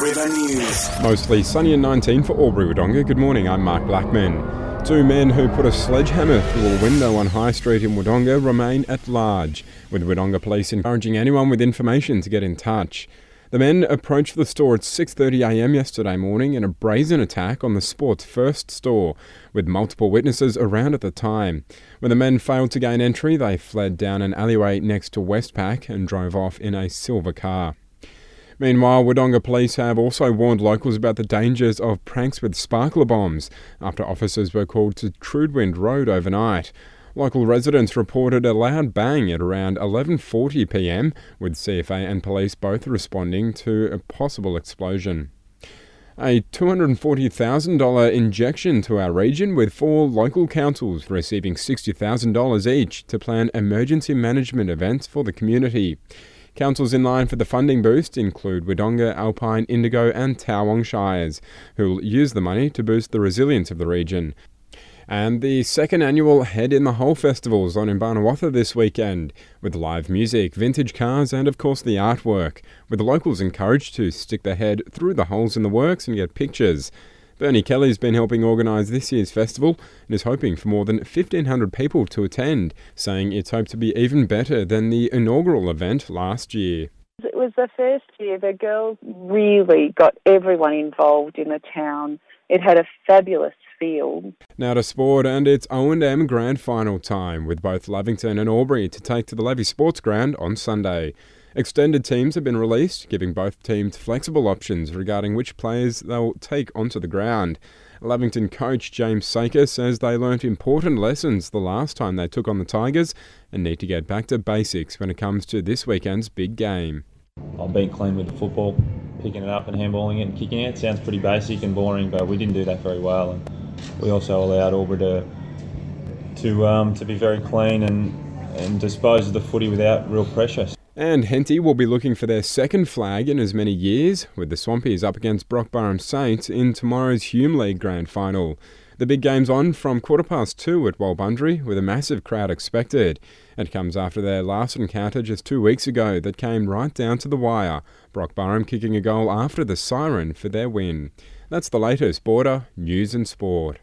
River News. Mostly sunny and 19 for Albury Wodonga. Good morning, I'm Mark Blackman. Two men who put a sledgehammer through a window on High Street in Wodonga remain at large, with Wodonga Police encouraging anyone with information to get in touch. The men approached the store at 6.30am yesterday morning in a brazen attack on the sport's first store, with multiple witnesses around at the time. When the men failed to gain entry, they fled down an alleyway next to Westpac and drove off in a silver car. Meanwhile, Wodonga police have also warned locals about the dangers of pranks with sparkler bombs after officers were called to Trudewind Road overnight. Local residents reported a loud bang at around 11:40 p.m., with CFA and police both responding to a possible explosion. A $240,000 injection to our region, with four local councils receiving $60,000 each to plan emergency management events for the community. Councils in line for the funding boost include Wodonga, Alpine, Indigo, and Towong Shires, who will use the money to boost the resilience of the region. And the second annual Head in the Hole Festivals on in Barnawartha this weekend, with live music, vintage cars, and of course the artwork, with the locals encouraged to stick their head through the holes in the works and get pictures. Bernie Kelly's been helping organise this year's festival and is hoping for more than 1,500 people to attend, saying it's hoped to be even better than the inaugural event last year. It was the first year the girls really got everyone involved in the town. It had a fabulous field. Now to sport, and it's O&M Grand Final time, with both Lavington and Albury to take to the Levy Sports Ground on Sunday. Extended teams have been released, giving both teams flexible options regarding which players they'll take onto the ground. Lavington coach James Saker says they learnt important lessons the last time they took on the Tigers and need to get back to basics when it comes to this weekend's big game. I'll be clean with the football, picking it up and handballing it and kicking it. Sounds pretty basic and boring, but we didn't do that very well. And we also allowed Albury to to um, to be very clean and and dispose of the footy without real pressure. And Henty will be looking for their second flag in as many years, with the Swampies up against Brock-Burrum Saints in tomorrow's Hume League Grand Final. The big game's on from quarter past two at Walbundrie, with a massive crowd expected. It comes after their last encounter just two weeks ago that came right down to the wire, Brock-Burrum kicking a goal after the siren for their win. That's the latest Border News and Sport.